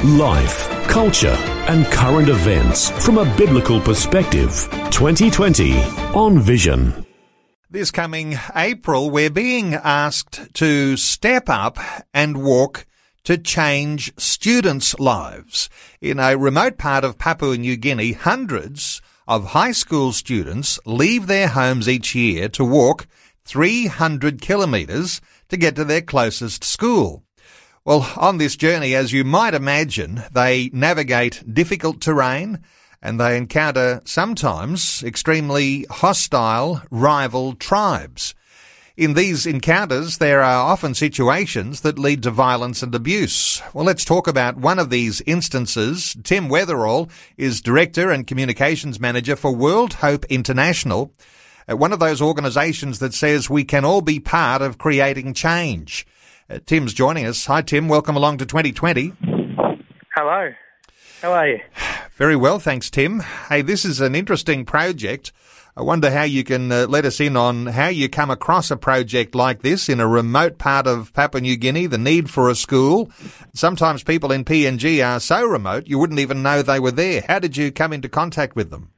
Life, culture, and current events from a biblical perspective. 2020 on Vision. This coming April, we're being asked to step up and walk to change students' lives. In a remote part of Papua New Guinea, hundreds of high school students leave their homes each year to walk 300 kilometres to get to their closest school. Well, on this journey, as you might imagine, they navigate difficult terrain and they encounter sometimes extremely hostile rival tribes. In these encounters, there are often situations that lead to violence and abuse. Well, let's talk about one of these instances. Tim Weatherall is Director and Communications Manager for World Hope International, one of those organisations that says we can all be part of creating change. Uh, Tim's joining us. Hi, Tim. Welcome along to 2020. Hello. How are you? Very well, thanks, Tim. Hey, this is an interesting project. I wonder how you can uh, let us in on how you come across a project like this in a remote part of Papua New Guinea, the need for a school. Sometimes people in PNG are so remote you wouldn't even know they were there. How did you come into contact with them?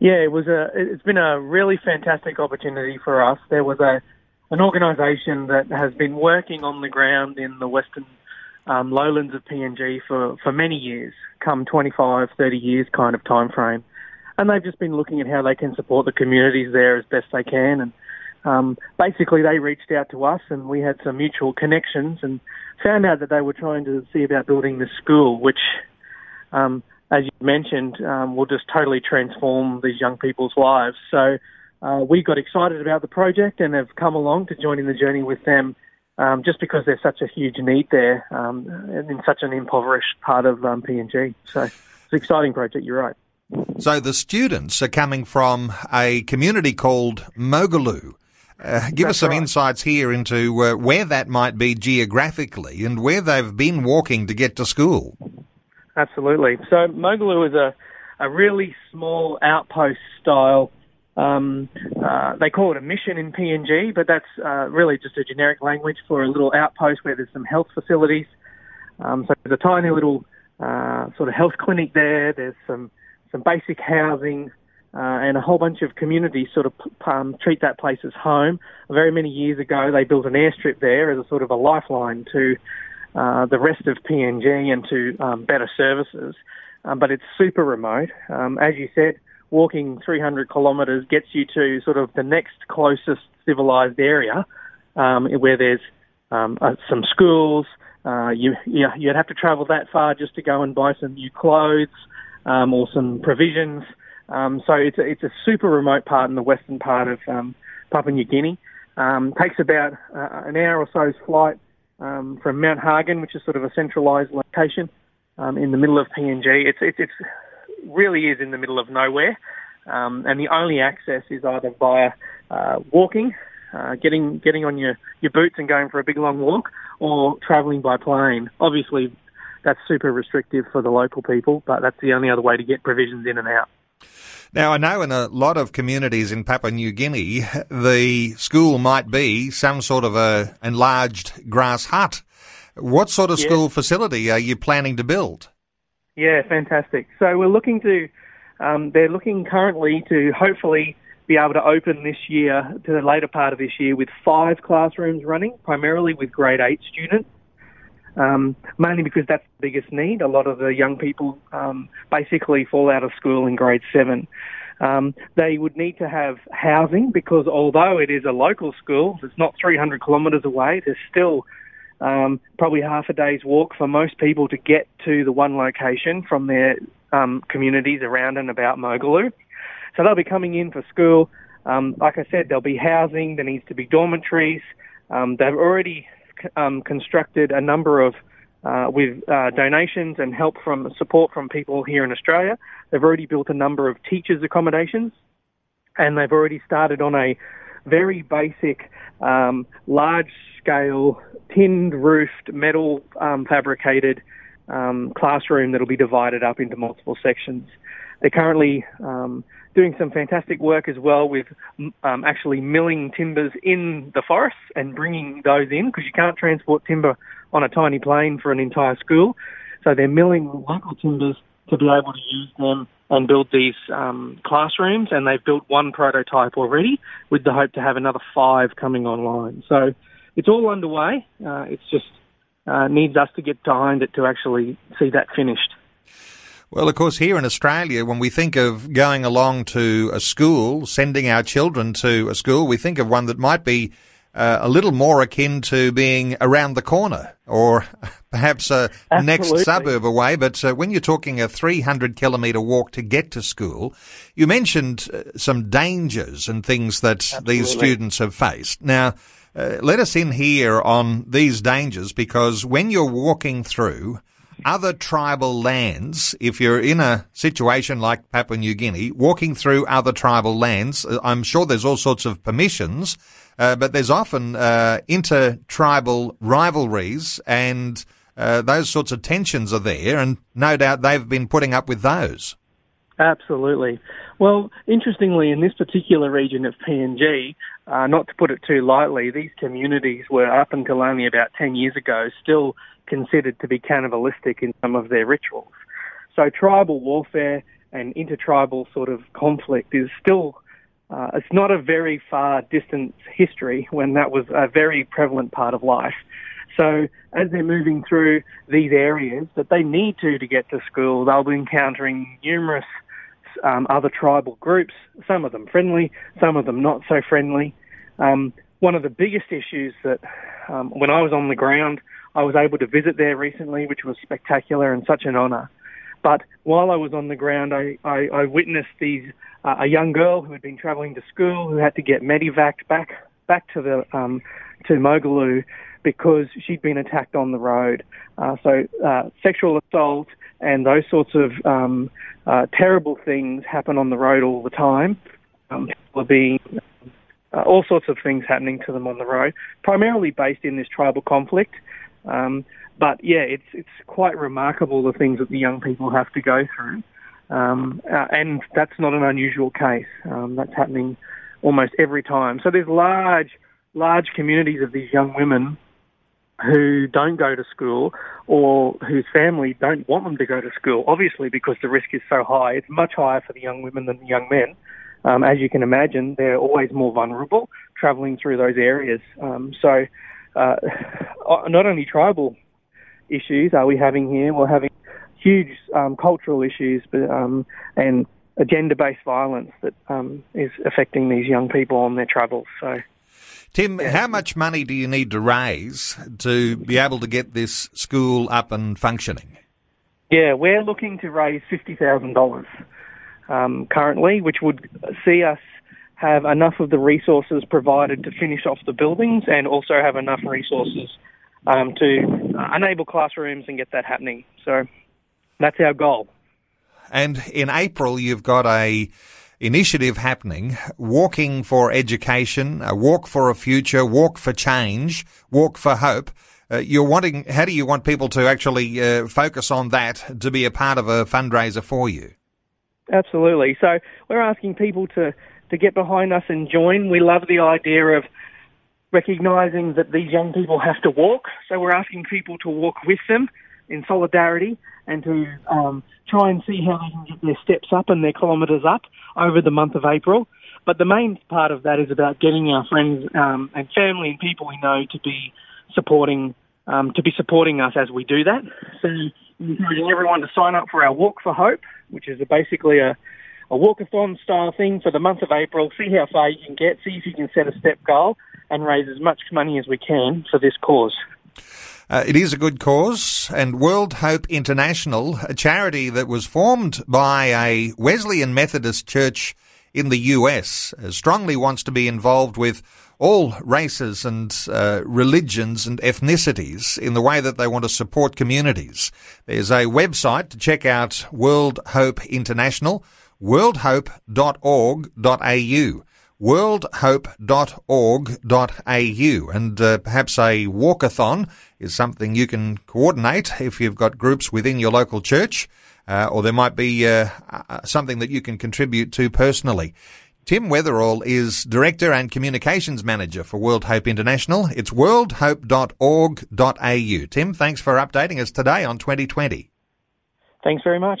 Yeah, it was a. It's been a really fantastic opportunity for us. There was a an organisation that has been working on the ground in the western um, lowlands of PNG for, for many years, come 25, 30 years kind of time frame. And they've just been looking at how they can support the communities there as best they can. And um, basically, they reached out to us, and we had some mutual connections, and found out that they were trying to see about building this school, which, um, as you mentioned, um, will just totally transform these young people's lives. So uh, we got excited about the project and have come along to join in the journey with them um, just because there's such a huge need there um, in such an impoverished part of um, PNG. So it's an exciting project, you're right. So the students are coming from a community called Mougulu. Uh, give That's us some right. insights here into uh, where that might be geographically and where they've been walking to get to school. Absolutely. So Mougulu is a, a really small outpost style. Um, uh, they call it a mission in PNG, but that's uh, really just a generic language for a little outpost where there's some health facilities. Um, so there's a tiny little uh, sort of health clinic there. There's some some basic housing. Uh, and a whole bunch of communities sort of um, treat that place as home. Very many years ago, they built an airstrip there as a sort of a lifeline to uh, the rest of PNG and to um, better services. Um, but it's super remote. Um, as you said, walking 300 kilometres gets you to sort of the next closest civilised area um, where there's um, uh, some schools. Uh, you, you, you'd have to travel that far just to go and buy some new clothes um, or some provisions. Um, so it's a, it's a super remote part in the western part of um, Papua New Guinea. Um, takes about uh, an hour or so's flight um, from Mount Hagen, which is sort of a centralised location um, in the middle of PNG. It's it's it's really is in the middle of nowhere, um, and the only access is either via uh, walking, uh, getting getting on your, your boots and going for a big long walk, or travelling by plane. Obviously, that's super restrictive for the local people, but that's the only other way to get provisions in and out. Now, I know in a lot of communities in Papua New Guinea, the school might be some sort of a enlarged grass hut. What sort of Yeah. school facility are you planning to build? Yeah, fantastic. So we're looking to, um, they're looking currently to hopefully be able to open this year to the later part of this year with five classrooms running, primarily with grade eight students. Um, mainly because that's the biggest need. A lot of the young people um, basically fall out of school in grade seven. Um, they would need to have housing because although it is a local school, it's not 300 kilometres away. There's still um, probably half a day's walk for most people to get to the one location from their um, communities around and about Mougulu. So they'll be coming in for school. Um, like I said, there'll be housing. There needs to be dormitories. Um, they've already um, constructed a number of uh, with uh, donations and help from support from people here in Australia. They've already built a number of teachers' accommodations, and they've already started on a very basic, um, large-scale, tinned-roofed, metal um, fabricated um, classroom that'll be divided up into multiple sections. They're currently um, doing some fantastic work as well with um, actually milling timbers in the forests and bringing those in because you can't transport timber on a tiny plane for an entire school. So they're milling local timbers to be able to use them and build these um, classrooms. And they've built one prototype already with the hope to have another five coming online. So it's all underway. Uh, just uh, needs us to get behind it to actually see that finished. Well, of course, here in Australia, when we think of going along to a school, sending our children to a school, we think of one that might be uh, a little more akin to being around the corner or perhaps a next suburb away. But uh, when you're talking a 300 kilometre walk to get to school, you mentioned uh, some dangers and things that Absolutely. these students have faced. Now, uh, let us in here on these dangers because when you're walking through, other tribal lands, if you're in a situation like Papua New Guinea, walking through other tribal lands, uh, I'm sure there's all sorts of permissions, uh, but there's often uh, inter-tribal rivalries and uh, those sorts of tensions are there, and no doubt they've been putting up with those. Absolutely. Well, interestingly, in this particular region of PNG, uh, not to put it too lightly, these communities were up until only about 10 years ago still considered to be cannibalistic in some of their rituals. So tribal warfare and intertribal sort of conflict is still, uh, it's not a very far distant history when that was a very prevalent part of life. So as they're moving through these areas that they need to to get to school, they'll be encountering numerous um, other tribal groups, some of them friendly, some of them not so friendly. Um, one of the biggest issues that um, when I was on the ground I was able to visit there recently, which was spectacular and such an honour. But while I was on the ground, I, I, I witnessed these uh, a young girl who had been travelling to school who had to get medevaced back back to the um, to Mougulu because she'd been attacked on the road. Uh, so uh, sexual assault and those sorts of um, uh, terrible things happen on the road all the time. Um, people are being uh, all sorts of things happening to them on the road, primarily based in this tribal conflict. Um, but yeah, it's it's quite remarkable the things that the young people have to go through, um, uh, and that's not an unusual case. Um, that's happening almost every time. So there's large large communities of these young women who don't go to school or whose family don't want them to go to school, obviously because the risk is so high. It's much higher for the young women than the young men. Um, as you can imagine, they're always more vulnerable travelling through those areas. Um, so uh, not only tribal issues are we having here, we're having huge um, cultural issues um, and gender-based violence that um, is affecting these young people on their travels. So. Tim, how much money do you need to raise to be able to get this school up and functioning? Yeah, we're looking to raise fifty thousand um, dollars currently, which would see us have enough of the resources provided to finish off the buildings and also have enough resources um, to uh, enable classrooms and get that happening. So that's our goal. And in April, you've got a initiative happening, Walking for Education, a Walk for a Future, Walk for Change, Walk for Hope. Uh, you're wanting, how do you want people to actually uh, focus on that to be a part of a fundraiser for you? Absolutely. So we're asking people to to get behind us and join. We love the idea of recognising that these young people have to walk, so we're asking people to walk with them in solidarity and to um, try and see how they can get their steps up and their kilometres up over the month of April. But the main part of that is about getting our friends um, and family and people we know to be supporting um, to be supporting us as we do that. So encouraging everyone to sign up for our Walk for Hope, which is a, basically a a walkathon style thing for the month of April. See how far you can get. See if you can set a step goal and raise as much money as we can for this cause. Uh, it is a good cause, and World Hope International, a charity that was formed by a Wesleyan Methodist church in the US uh, strongly wants to be involved with all races and uh, religions and ethnicities in the way that they want to support communities. There's a website to check out World Hope International, worldhope.org.au worldhope.org.au and uh, perhaps a walkathon is something you can coordinate if you've got groups within your local church uh, or there might be uh, uh something that you can contribute to personally. Tim Weatherall is Director and Communications Manager for World Hope International. It's worldhope.org.au. Tim, thanks for updating us today on 2020. Thanks very much.